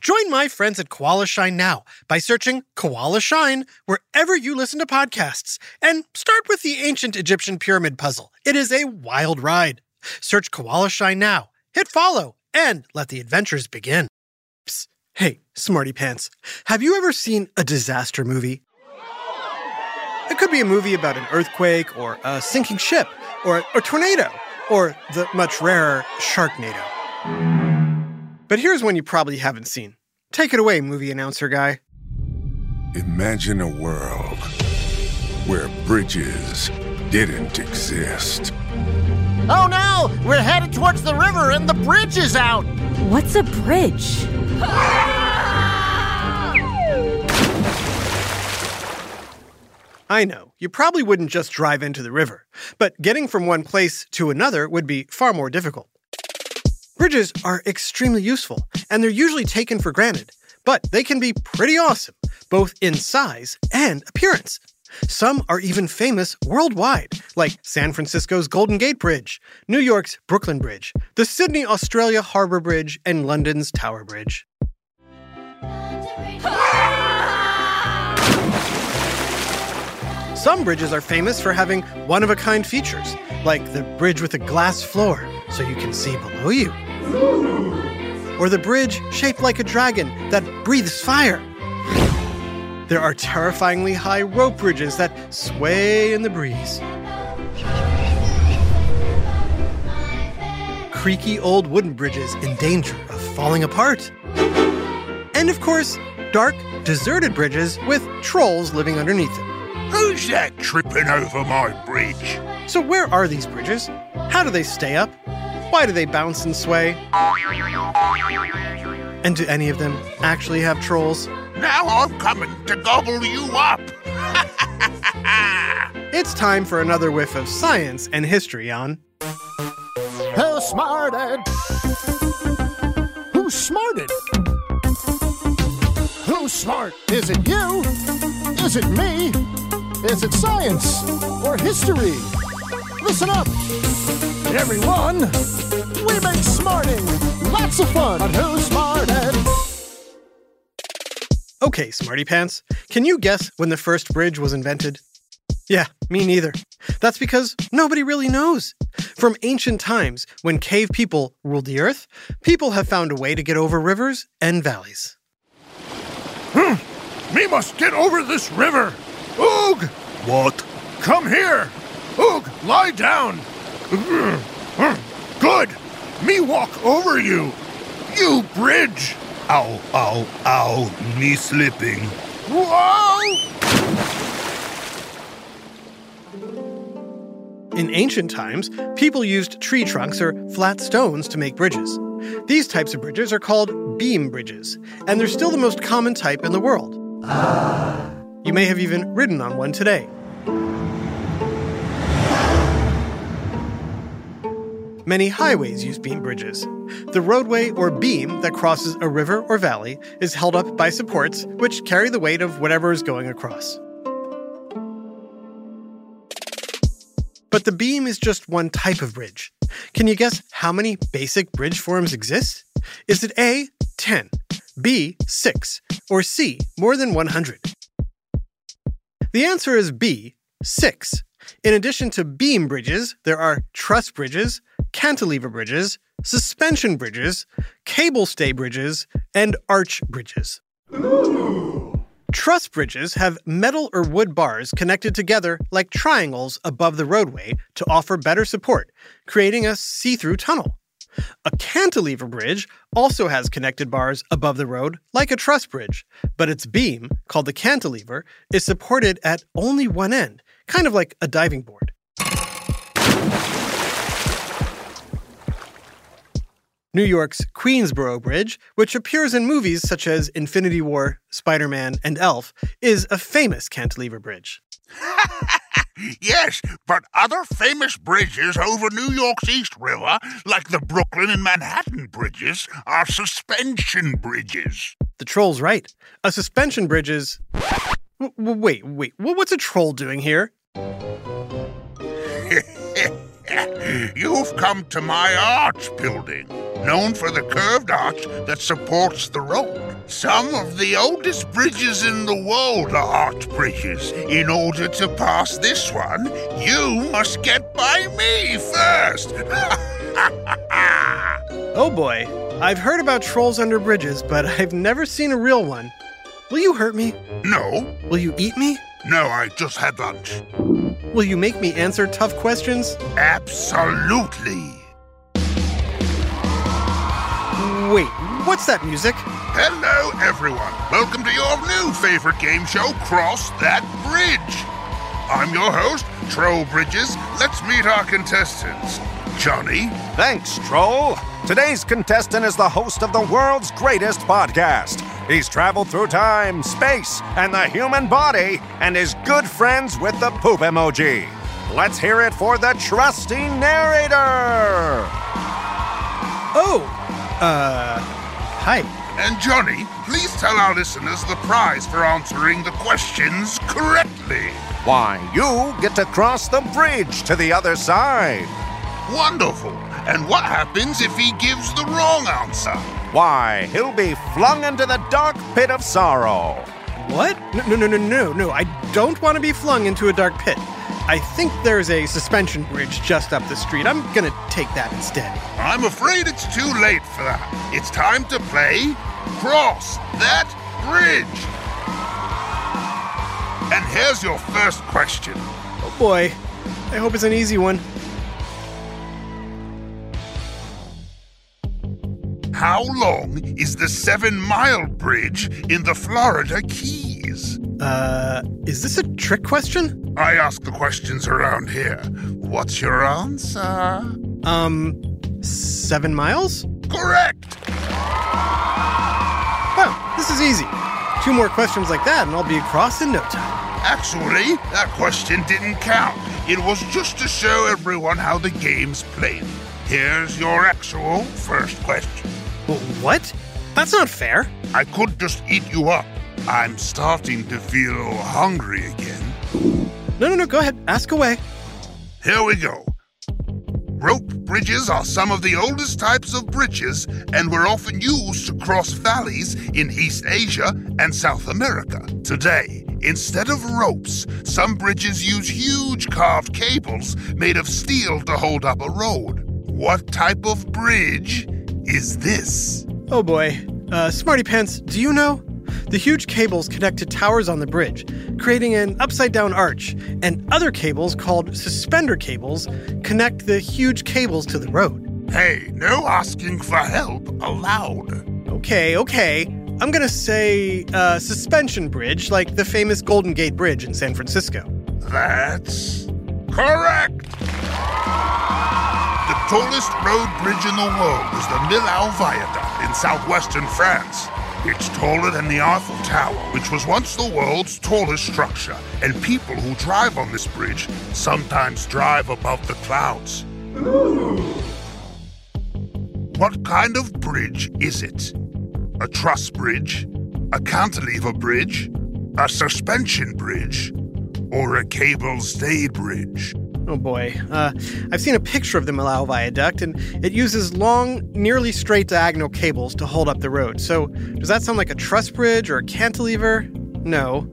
Join my friends at Koala Shine now by searching Koala Shine wherever you listen to podcasts and start with the ancient Egyptian pyramid puzzle. It is a wild ride. Search Koala Shine now, hit follow, and let the adventures begin. Psst. Hey, Smarty Pants, have you ever seen a disaster movie? It could be a movie about an earthquake or a sinking ship or a tornado or the much rarer Sharknado. But here's one you probably haven't seen. Take it away, movie announcer guy. Imagine a world where bridges didn't exist. Oh no! We're headed towards the river and the bridge is out! What's a bridge? I know, you probably wouldn't just drive into the river, but getting from one place to another would be far more difficult. Bridges are extremely useful, and they're usually taken for granted, but they can be pretty awesome, both in size and appearance. Some are even famous worldwide, like San Francisco's Golden Gate Bridge, New York's Brooklyn Bridge, the Sydney Australia Harbour Bridge, and London's Tower Bridge. Some bridges are famous for having one of a kind features, like the bridge with a glass floor so you can see below you, or the bridge shaped like a dragon that breathes fire. There are terrifyingly high rope bridges that sway in the breeze. Creaky old wooden bridges in danger of falling apart. And of course, dark, deserted bridges with trolls living underneath them. Who's that tripping over my bridge? So, where are these bridges? How do they stay up? Why do they bounce and sway? And do any of them actually have trolls? Now I'm coming to gobble you up. It's time for another whiff of science and history on Who smarted? Who smarted? Who's smart? Is it you? Is it me? Is it science or history? Listen up, everyone. We make smarting lots of fun on Who Smarted. Okay, Smarty Pants, can you guess when the first bridge was invented? Yeah, me neither. That's because nobody really knows. From ancient times, when cave people ruled the earth, people have found a way to get over rivers and valleys. Hmm, we must get over this river. Oog! What? Come here. Oog, lie down. Good. Me walk over you. You bridge. Ow, ow, ow. Me slipping. Whoa! In ancient times, people used tree trunks or flat stones to make bridges. These types of bridges are called beam bridges, and they're still the most common type in the world. Ah. You may have even ridden on one today. Many highways use beam bridges. The roadway or beam that crosses a river or valley is held up by supports which carry the weight of whatever is going across. But the beam is just one type of bridge. Can you guess how many basic bridge forms exist? Is it A, 10, B, 6, or C, more than 100? The answer is B, 6. In addition to beam bridges, there are truss bridges, cantilever bridges, suspension bridges, cable stay bridges, and arch bridges. Truss bridges have metal or wood bars connected together like triangles above the roadway to offer better support, creating a see through tunnel. A cantilever bridge also has connected bars above the road like a truss bridge, but its beam, called the cantilever, is supported at only one end, kind of like a diving board. New York's Queensboro Bridge, which appears in movies such as Infinity War, Spider Man, and Elf, is a famous cantilever bridge. yes, but other famous bridges over New York's East River, like the Brooklyn and Manhattan bridges, are suspension bridges. The troll's right. A suspension bridge is. W- wait, wait. What's a troll doing here? You've come to my arch building, known for the curved arch that supports the road. Some of the oldest bridges in the world are arch bridges. In order to pass this one, you must get by me first. oh boy, I've heard about trolls under bridges, but I've never seen a real one. Will you hurt me? No. Will you eat me? No, I just had lunch. Will you make me answer tough questions? Absolutely. Wait, what's that music? Hello, everyone. Welcome to your new favorite game show, Cross That Bridge. I'm your host, Troll Bridges. Let's meet our contestants. Johnny. Thanks, Troll. Today's contestant is the host of the world's greatest podcast. He's traveled through time, space, and the human body, and is good friends with the poop emoji. Let's hear it for the trusty narrator. Oh, uh, hi. And Johnny, please tell our listeners the prize for answering the questions correctly. Why, you get to cross the bridge to the other side. Wonderful. And what happens if he gives the wrong answer? Why, he'll be flung into the dark pit of sorrow. What? No, no, no, no, no, no. I don't want to be flung into a dark pit. I think there's a suspension bridge just up the street. I'm gonna take that instead. I'm afraid it's too late for that. It's time to play Cross That Bridge. And here's your first question. Oh boy. I hope it's an easy one. How long is the Seven Mile Bridge in the Florida Keys? Uh, is this a trick question? I ask the questions around here. What's your answer? Um, seven miles? Correct! Oh, this is easy. Two more questions like that, and I'll be across in no time. Actually, that question didn't count. It was just to show everyone how the game's played. Here's your actual first question. What? That's not fair. I could just eat you up. I'm starting to feel hungry again. No, no, no, go ahead. Ask away. Here we go. Rope bridges are some of the oldest types of bridges and were often used to cross valleys in East Asia and South America. Today, instead of ropes, some bridges use huge carved cables made of steel to hold up a road. What type of bridge is this? Oh boy. Uh, Smarty Pants, do you know? The huge cables connect to towers on the bridge, creating an upside down arch, and other cables called suspender cables connect the huge cables to the road. Hey, no asking for help allowed. Okay, okay. I'm gonna say uh, suspension bridge, like the famous Golden Gate Bridge in San Francisco. That's correct. The tallest road bridge in the world is the Millau Viaduct in southwestern France. It's taller than the Eiffel Tower, which was once the world's tallest structure, and people who drive on this bridge sometimes drive above the clouds. What kind of bridge is it? A truss bridge? A cantilever bridge? A suspension bridge? Or a cable stayed bridge? Oh boy. Uh, I've seen a picture of the Millau Viaduct, and it uses long, nearly straight diagonal cables to hold up the road. So, does that sound like a truss bridge or a cantilever? No.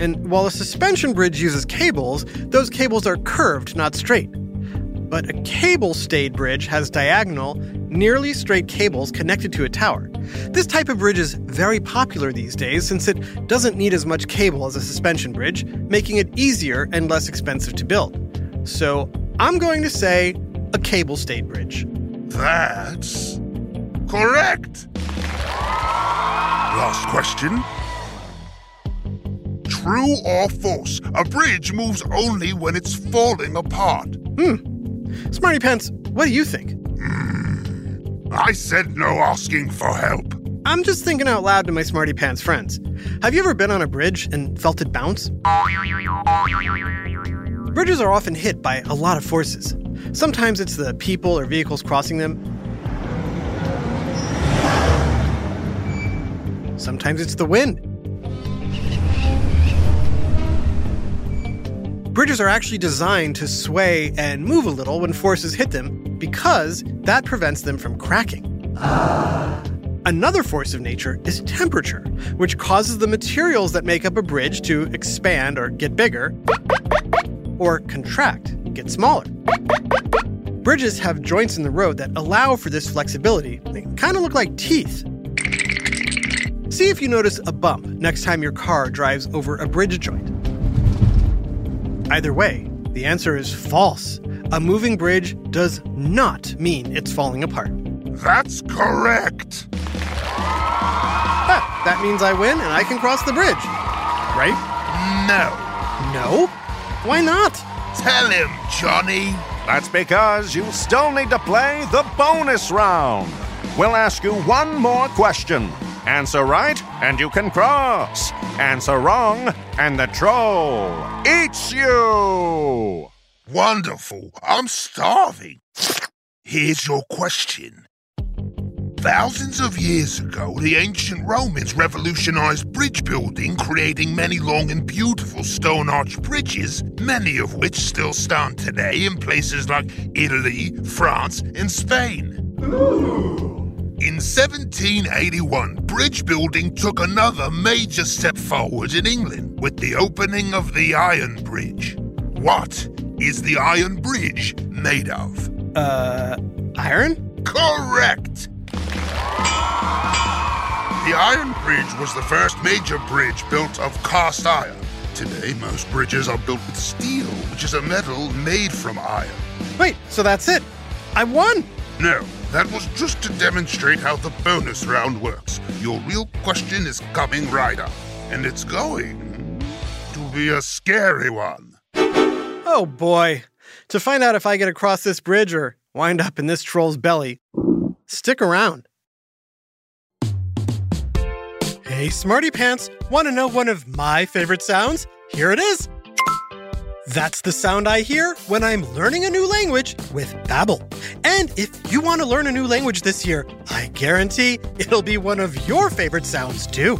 And while a suspension bridge uses cables, those cables are curved, not straight. but a cable stayed bridge has diagonal, nearly straight cables connected to a tower. This type of bridge is very popular these days since it doesn't need as much cable as a suspension bridge, making it easier and less expensive to build. So I'm going to say a cable stayed bridge. That's correct. Last question. True or false? A bridge moves only when it's falling apart. Hmm. Smarty Pants, what do you think? I said no asking for help. I'm just thinking out loud to my Smarty Pants friends. Have you ever been on a bridge and felt it bounce? Bridges are often hit by a lot of forces. Sometimes it's the people or vehicles crossing them. Sometimes it's the wind. Bridges are actually designed to sway and move a little when forces hit them because that prevents them from cracking. Another force of nature is temperature, which causes the materials that make up a bridge to expand or get bigger, or contract, get smaller. Bridges have joints in the road that allow for this flexibility. They kind of look like teeth. See if you notice a bump next time your car drives over a bridge joint. Either way, the answer is false. A moving bridge does not mean it's falling apart. That's correct. Ah, that means I win and I can cross the bridge. Right? No. No? Why not? Tell him, Johnny. That's because you still need to play the bonus round. We'll ask you one more question. Answer right, and you can cross. Answer wrong, and the troll eats you. Wonderful. I'm starving. Here's your question. Thousands of years ago, the ancient Romans revolutionized bridge building, creating many long and beautiful stone arch bridges, many of which still stand today in places like Italy, France, and Spain. In 1781, bridge building took another major step forward in England with the opening of the Iron Bridge. What is the Iron Bridge made of? Uh, iron? Correct! The Iron Bridge was the first major bridge built of cast iron. Today, most bridges are built with steel, which is a metal made from iron. Wait, so that's it? I won! No, that was just to demonstrate how the bonus round works. Your real question is coming right up, and it's going to be a scary one. Oh boy. To find out if I get across this bridge or wind up in this troll's belly, stick around. Hey, Smarty Pants, want to know one of my favorite sounds? Here it is. That's the sound I hear when I'm learning a new language with Babbel. And if you want to learn a new language this year, I guarantee it'll be one of your favorite sounds too.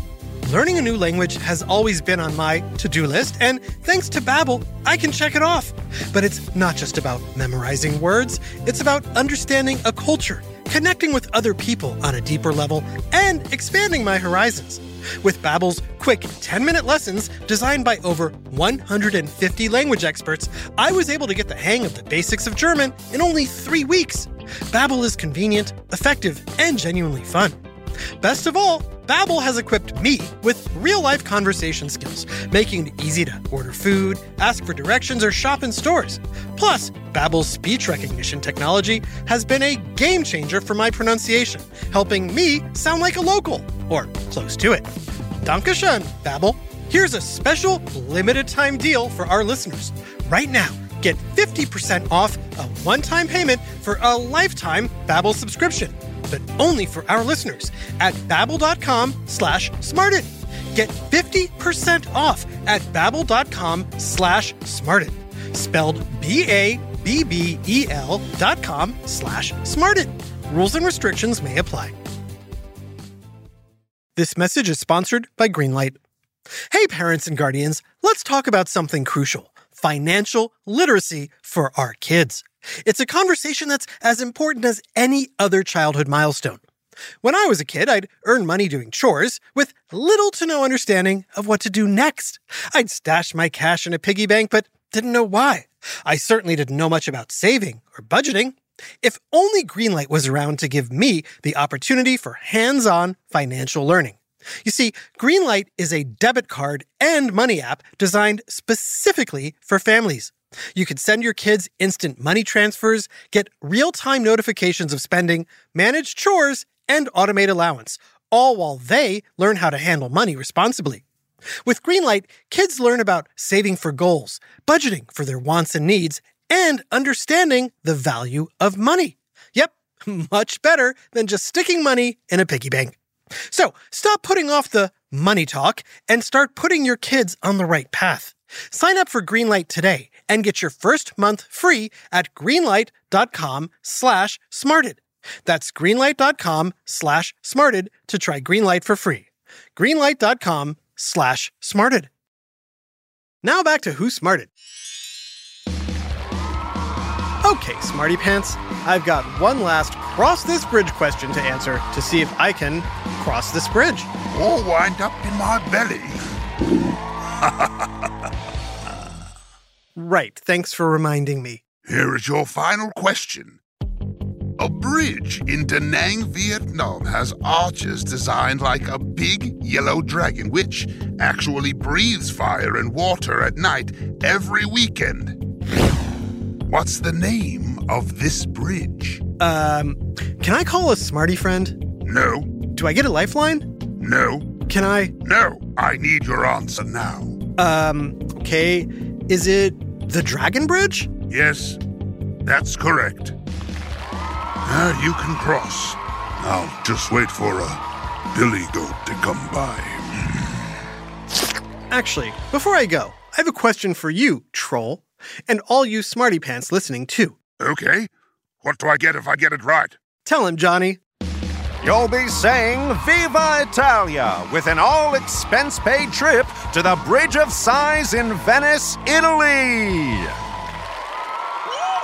Learning a new language has always been on my to-do list, and thanks to Babbel, I can check it off. But it's not just about memorizing words, it's about understanding a culture, connecting with other people on a deeper level, and expanding my horizons. With Babbel's quick 10-minute lessons designed by over 150 language experts, I was able to get the hang of the basics of German in only 3 weeks. Babbel is convenient, effective, and genuinely fun. Best of all, Babbel has equipped me with real-life conversation skills, making it easy to order food, ask for directions, or shop in stores. Plus, Babbel's speech recognition technology has been a game changer for my pronunciation, helping me sound like a local, or close to it. Dankeschön, Babbel. Here's a special limited time deal for our listeners. Right now, get 50% off a one-time payment for a lifetime Babbel subscription but only for our listeners at babbel.com slash smarted. Get 50% off at babbel.com slash smarted. Spelled B-A-B-B-E-L dot com slash smarted. Rules and restrictions may apply. This message is sponsored by Greenlight. Hey, parents and guardians, let's talk about something crucial financial literacy for our kids. It's a conversation that's as important as any other childhood milestone. When I was a kid, I'd earn money doing chores with little to no understanding of what to do next. I'd stash my cash in a piggy bank, but didn't know why. I certainly didn't know much about saving or budgeting. If only Greenlight was around to give me the opportunity for hands on financial learning. You see, Greenlight is a debit card and money app designed specifically for families. You can send your kids instant money transfers, get real time notifications of spending, manage chores, and automate allowance, all while they learn how to handle money responsibly. With Greenlight, kids learn about saving for goals, budgeting for their wants and needs, and understanding the value of money. Yep, much better than just sticking money in a piggy bank. So stop putting off the money talk and start putting your kids on the right path. Sign up for Greenlight today and get your first month free at greenlight.com slash smarted. That's greenlight.com slash smarted to try Greenlight for free. Greenlight.com slash smarted. Now back to Who Smarted. Okay, Smarty Pants, I've got one last cross this bridge question to answer to see if I can cross this bridge. All wind up in my belly. Right, thanks for reminding me. Here is your final question. A bridge in Da Nang, Vietnam has arches designed like a big yellow dragon, which actually breathes fire and water at night every weekend. What's the name of this bridge? Um, can I call a smarty friend? No, Do I get a lifeline? no, Can I? no. I need your answer now. Um, okay. Is it the Dragon Bridge? Yes, that's correct. Now you can cross. I'll just wait for a billy goat to come by. Hmm. Actually, before I go, I have a question for you, troll, and all you smarty pants listening too. Okay, what do I get if I get it right? Tell him, Johnny. You'll be saying Viva Italia with an all expense paid trip to the Bridge of Sighs in Venice, Italy.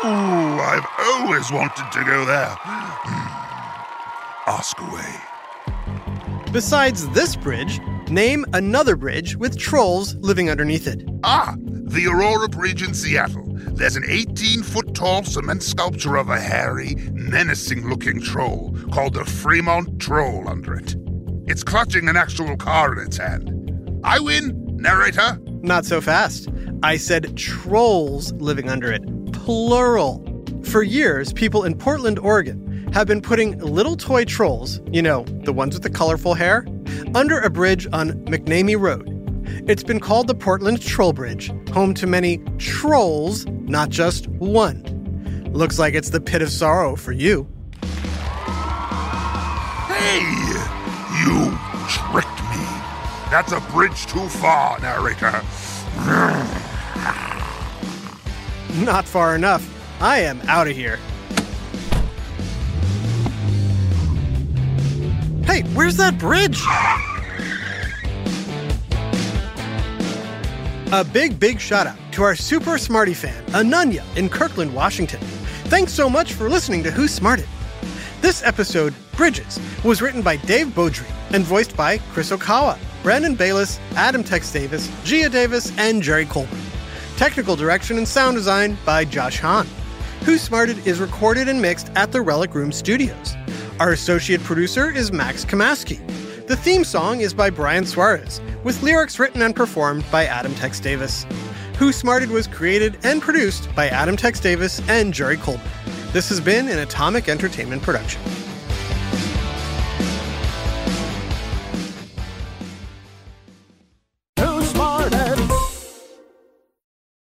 Ooh, I've always wanted to go there. Hmm. Ask away. Besides this bridge, name another bridge with trolls living underneath it. Ah, the Aurora Bridge in Seattle. There's an 18 foot tall cement sculpture of a hairy, menacing looking troll called the Fremont Troll under it. It's clutching an actual car in its hand. I win, narrator. Not so fast. I said trolls living under it, plural. For years, people in Portland, Oregon, have been putting little toy trolls, you know, the ones with the colorful hair, under a bridge on McNamee Road. It's been called the Portland Troll Bridge, home to many trolls, not just one. Looks like it's the pit of sorrow for you. Hey, you tricked me. That's a bridge too far, narrator. Not far enough. I am out of here. Hey, where's that bridge? A big, big shout out to our super smarty fan, Ananya in Kirkland, Washington. Thanks so much for listening to Who Smarted. This episode, Bridges, was written by Dave Beaudry and voiced by Chris Okawa, Brandon Bayless, Adam Tex Davis, Gia Davis, and Jerry Colbert. Technical direction and sound design by Josh Hahn. Who Smarted is recorded and mixed at the Relic Room Studios. Our associate producer is Max Kamaski. The theme song is by Brian Suarez, with lyrics written and performed by Adam Tex Davis. Who Smarted was created and produced by Adam Tex Davis and Jerry Colbert. This has been an Atomic Entertainment production.